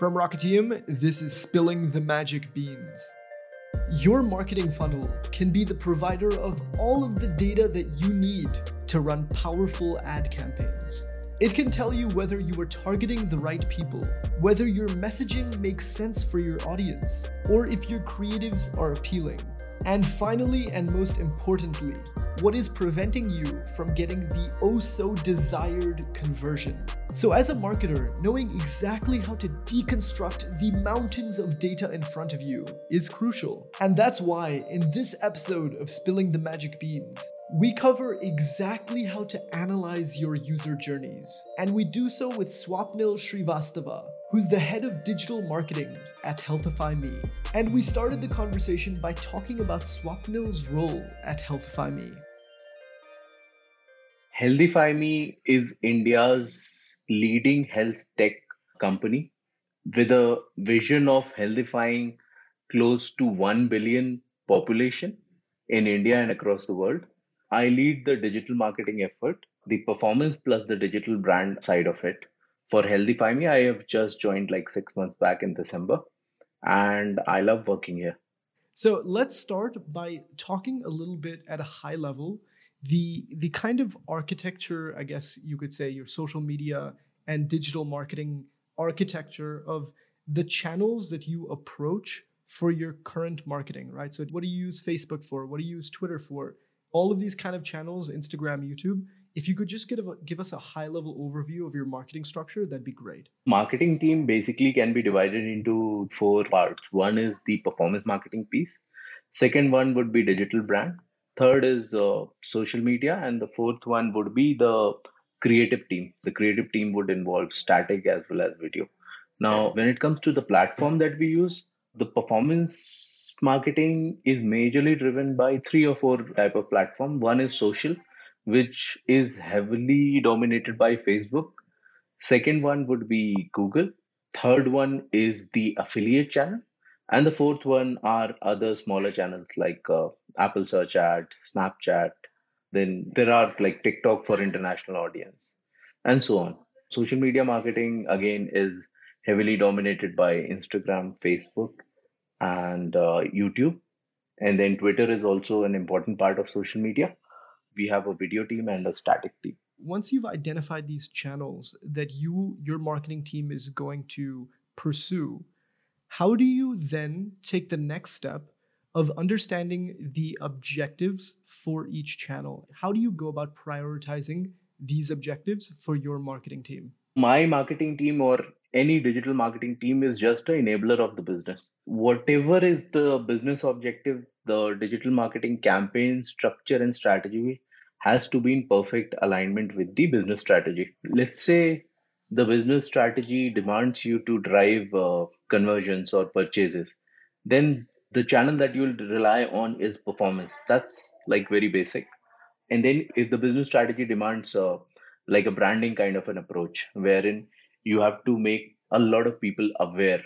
From Rocketium, this is Spilling the Magic Beans. Your marketing funnel can be the provider of all of the data that you need to run powerful ad campaigns. It can tell you whether you are targeting the right people, whether your messaging makes sense for your audience, or if your creatives are appealing. And finally, and most importantly, what is preventing you from getting the oh so desired conversion. So, as a marketer, knowing exactly how to deconstruct the mountains of data in front of you is crucial. And that's why, in this episode of Spilling the Magic Beans, we cover exactly how to analyze your user journeys. And we do so with Swapnil Srivastava, who's the head of digital marketing at Healthify Me. And we started the conversation by talking about Swapnil's role at Healthify Me. Healthify Me is India's leading health tech company with a vision of healthifying close to 1 billion population in India and across the world. I lead the digital marketing effort, the performance plus the digital brand side of it. For Healthify Me, I have just joined like six months back in December, and I love working here. So let's start by talking a little bit at a high level the the kind of architecture, I guess you could say, your social media and digital marketing architecture of the channels that you approach for your current marketing, right? So what do you use Facebook for? What do you use Twitter for? All of these kind of channels, Instagram, YouTube. If you could just give, a, give us a high level overview of your marketing structure, that'd be great. Marketing team basically can be divided into four parts. One is the performance marketing piece. Second one would be digital brand third is uh, social media and the fourth one would be the creative team. The creative team would involve static as well as video. Now when it comes to the platform that we use the performance marketing is majorly driven by three or four type of platform. One is social which is heavily dominated by facebook. Second one would be google. Third one is the affiliate channel and the fourth one are other smaller channels like uh, apple search ad snapchat. Then there are like tiktok for international audience and so on. Social media marketing again is heavily dominated by instagram facebook and uh, youtube. And then twitter is also an important part of social media. We have a video team and a static team. Once you've identified these channels that you your marketing team is going to pursue how do you then take the next step of understanding the objectives for each channel? How do you go about prioritizing these objectives for your marketing team? My marketing team or any digital marketing team is just an enabler of the business. Whatever is the business objective, the digital marketing campaign structure and strategy has to be in perfect alignment with the business strategy. Let's say the business strategy demands you to drive uh, conversions or purchases then the channel that you'll rely on is performance. That's like very basic. And then if the business strategy demands uh, like a branding kind of an approach wherein you have to make a lot of people aware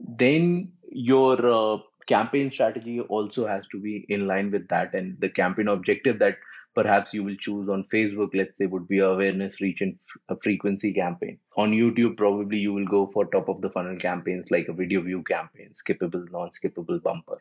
then your uh, campaign strategy also has to be in line with that. And the campaign objective that perhaps you will choose on facebook let's say would be awareness reach and frequency campaign. On youtube probably you will go for top of the funnel campaigns like a video view campaign skippable non-skippable bumper.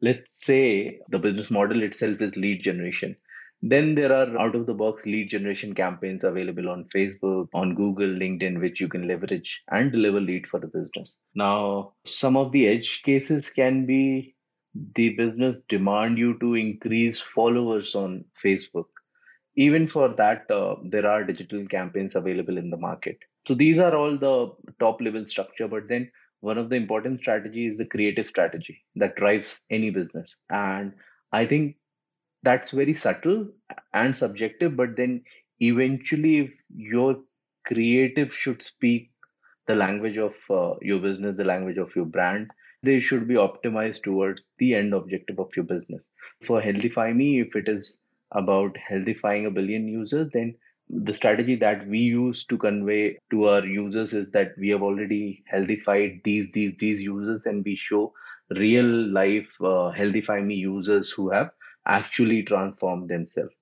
Let's say the business model itself is lead generation. Then there are out of the box lead generation campaigns available on facebook on google linkedin which you can leverage and deliver lead for the business. Now some of the edge cases can be the business demand you to increase followers on facebook. Even for that uh, there are digital campaigns available in the market. So these are all the top level structure but then one of the important strategies is the creative strategy that drives any business. And i think that's very subtle and subjective but then eventually if your creative should speak the language of uh, your business the language of your brand they should be optimized towards the end objective of your business. For Healthify Me, if it is about healthifying a billion users, then the strategy that we use to convey to our users is that we have already healthified these these these users and we show real life uh, healthify me users who have actually transformed themselves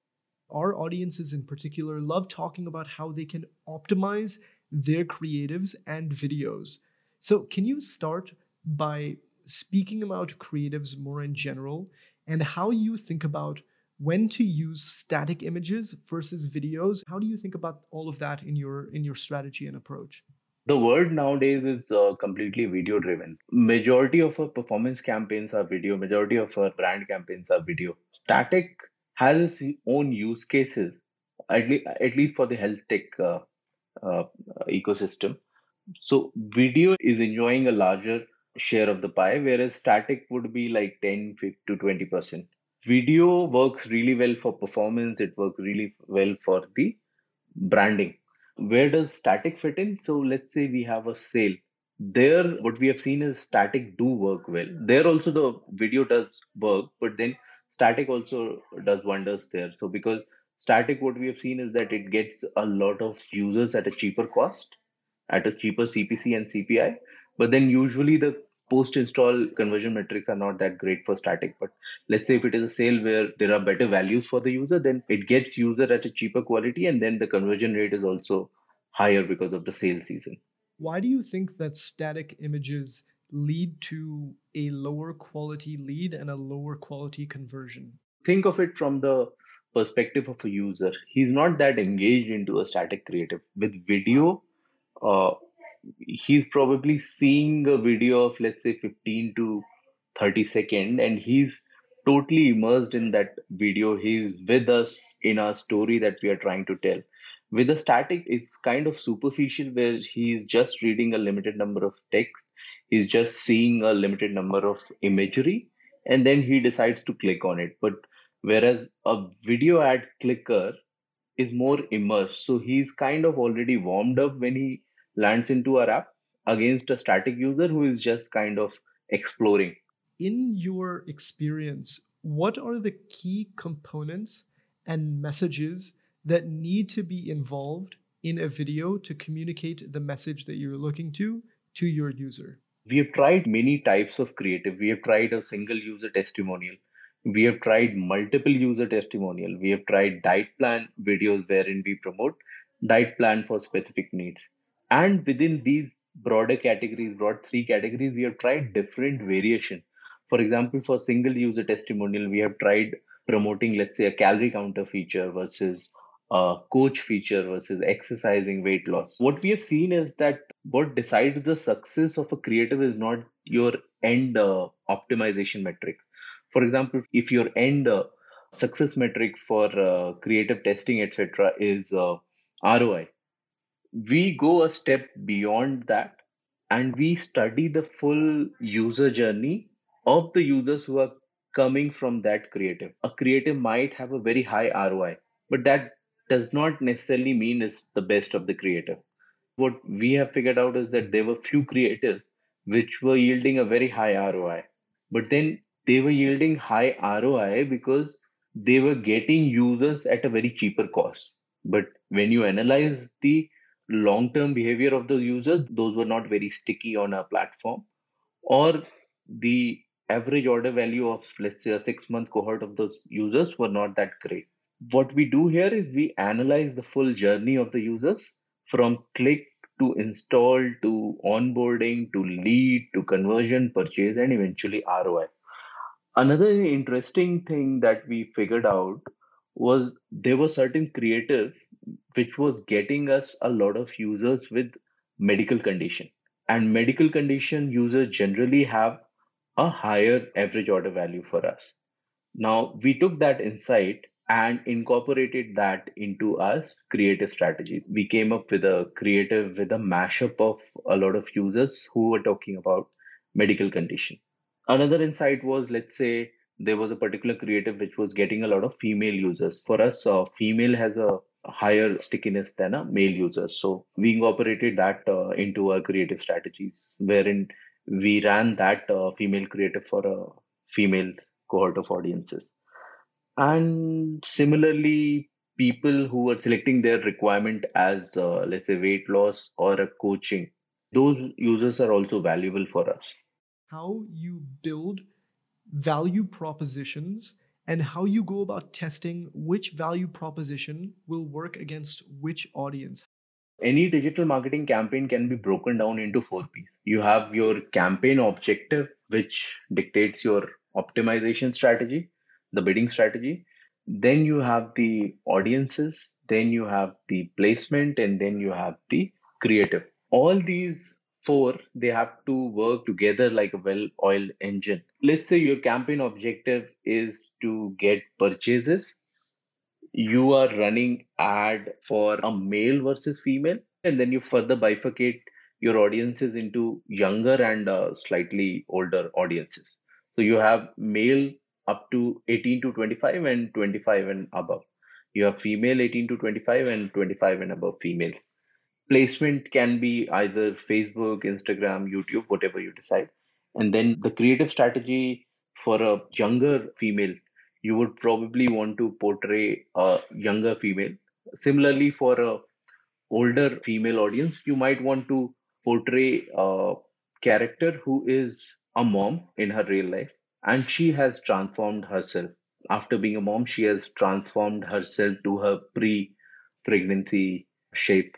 our audiences in particular love talking about how they can optimize their creatives and videos So, can you start by speaking about creatives more in general and how you think about when to use static images versus videos? How do you think about all of that in your in your strategy and approach? the world nowadays is uh, completely video driven majority of our performance campaigns are video majority of our brand campaigns are video static has its own use cases at, le- at least for the health tech uh, uh, ecosystem so video is enjoying a larger share of the pie whereas static would be like 10 to 20 percent video works really well for performance it works really well for the branding where does static fit in? So let's say we have a sale. There, what we have seen is static do work well. There also the video does work, but then static also does wonders there. So because static, what we have seen is that it gets a lot of users at a cheaper cost, at a cheaper CPC and CPI. But then usually the post install conversion metrics are not that great for static. But let's say if it is a sale where there are better values for the user then it gets user at a cheaper quality and then the conversion rate is also higher because of the sale season. Why do you think that static images lead to a lower quality lead and a lower quality conversion? Think of it from the perspective of a user. He's not that engaged into a static creative. With video uh, he's probably seeing a video of let's say 15 to 30 second and he's totally immersed in that video. He's with us in our story that we are trying to tell. With a static it's kind of superficial where he's just reading a limited number of text he's just seeing a limited number of imagery and then he decides to click on it. But whereas a video ad clicker is more immersed so he's kind of already warmed up when he lands into our app against a static user who is just kind of exploring. In your experience, what are the key components and messages that need to be involved in a video to communicate the message that you're looking to to your user? We have tried many types of creative. We have tried a single user testimonial. We have tried multiple user testimonial. We have tried diet plan videos wherein we promote diet plan for specific needs and within these broader categories broad three categories we have tried different variation. For example for single user testimonial we have tried promoting let's say a calorie counter feature versus a coach feature versus exercising weight loss. What we have seen is that what decides the success of a creative is not your end uh, optimization metric. For example if your end uh, success metric for uh, creative testing etc is uh, roi we go a step beyond that and we study the full user journey of the users who are coming from that creative. A creative might have a very high ROI, but that does not necessarily mean it's the best of the creative. What we have figured out is that there were few creatives which were yielding a very high ROI, but then they were yielding high ROI because they were getting users at a very cheaper cost. But when you analyze the long term behavior of the user, those were not very sticky on our platform, or the average order value of, let's say, a six month cohort of those users were not that great. What we do here is we analyze the full journey of the users from click to install to onboarding to lead to conversion, purchase, and eventually ROI. Another interesting thing that we figured out was there were certain creative which was getting us a lot of users with medical condition. And medical condition users generally have a higher average order value for us. Now we took that insight and incorporated that into our creative strategies. We came up with a creative with a mashup of a lot of users who were talking about medical condition. Another insight was let's say there was a particular creative which was getting a lot of female users. For us uh, female has a higher stickiness than a male user. So we incorporated that uh, into our creative strategies, wherein we ran that uh, female creative for a female cohort of audiences. And similarly, people who are selecting their requirement as, uh, let's say, weight loss or a coaching, those users are also valuable for us. How you build value propositions and how you go about testing which value proposition will work against which audience. Any digital marketing campaign can be broken down into four P's. You have your campaign objective, which dictates your optimization strategy, the bidding strategy. Then you have the audiences, then you have the placement, and then you have the creative. All these four, they have to work together like a well oiled engine. Let's say your campaign objective is to get purchases. You are running ad for a male versus female and then you further bifurcate your audiences into younger and uh, slightly older audiences. So you have male up to 18 to 25 and 25 and above. You have female 18 to 25 and 25 and above female placement can be either facebook instagram youtube whatever you decide and then the creative strategy for a younger female you would probably want to portray a younger female. Similarly, for a older female audience, you might want to portray a character who is a mom in her real life and she has transformed herself. After being a mom, she has transformed herself to her pre pregnancy shape.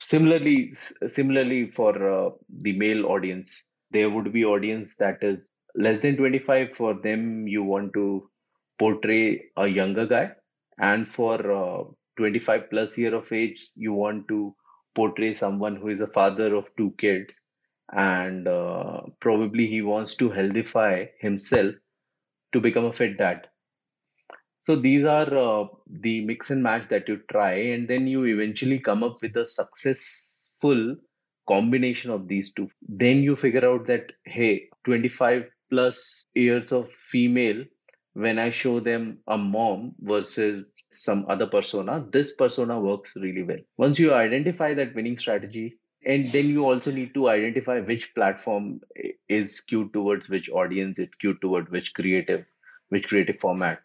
Similarly, similarly for uh, the male audience, there would be audience that is less than 25 for them you want to portray a younger guy. And for uh, 25 plus year of age you want to portray someone who is a father of two kids. And uh, probably he wants to healthify himself to become a fit dad so these are uh, the mix and match that you try and then you eventually come up with a successful combination of these two then you figure out that hey 25 plus years of female when I show them a mom versus some other persona, this persona works really well. Once you identify that winning strategy, and then you also need to identify which platform is skewed towards which audience, it's skewed towards which creative, which creative format.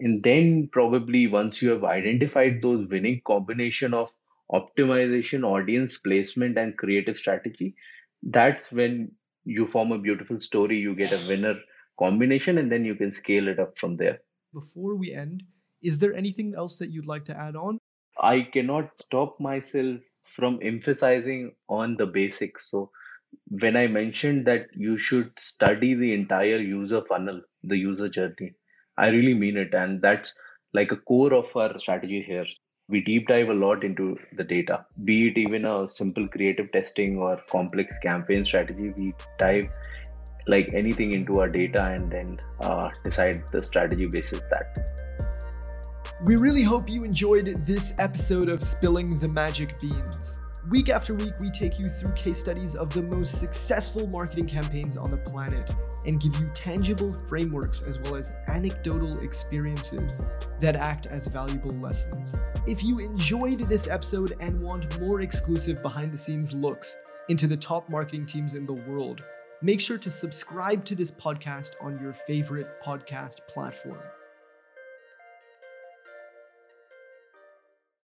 And then probably once you have identified those winning combination of optimization, audience placement, and creative strategy, that's when you form a beautiful story. You get a winner combination and then you can scale it up from there. Before we end, is there anything else that you'd like to add on? I cannot stop myself from emphasizing on the basics. So, when I mentioned that you should study the entire user funnel, the user journey, I really mean it. And that's like a core of our strategy here. We deep dive a lot into the data, be it even a simple creative testing or complex campaign strategy. We dive like anything into our data and then uh, decide the strategy basis that. We really hope you enjoyed this episode of Spilling the Magic Beans. Week after week, we take you through case studies of the most successful marketing campaigns on the planet and give you tangible frameworks as well as anecdotal experiences that act as valuable lessons. If you enjoyed this episode and want more exclusive behind the scenes looks into the top marketing teams in the world, make sure to subscribe to this podcast on your favorite podcast platform.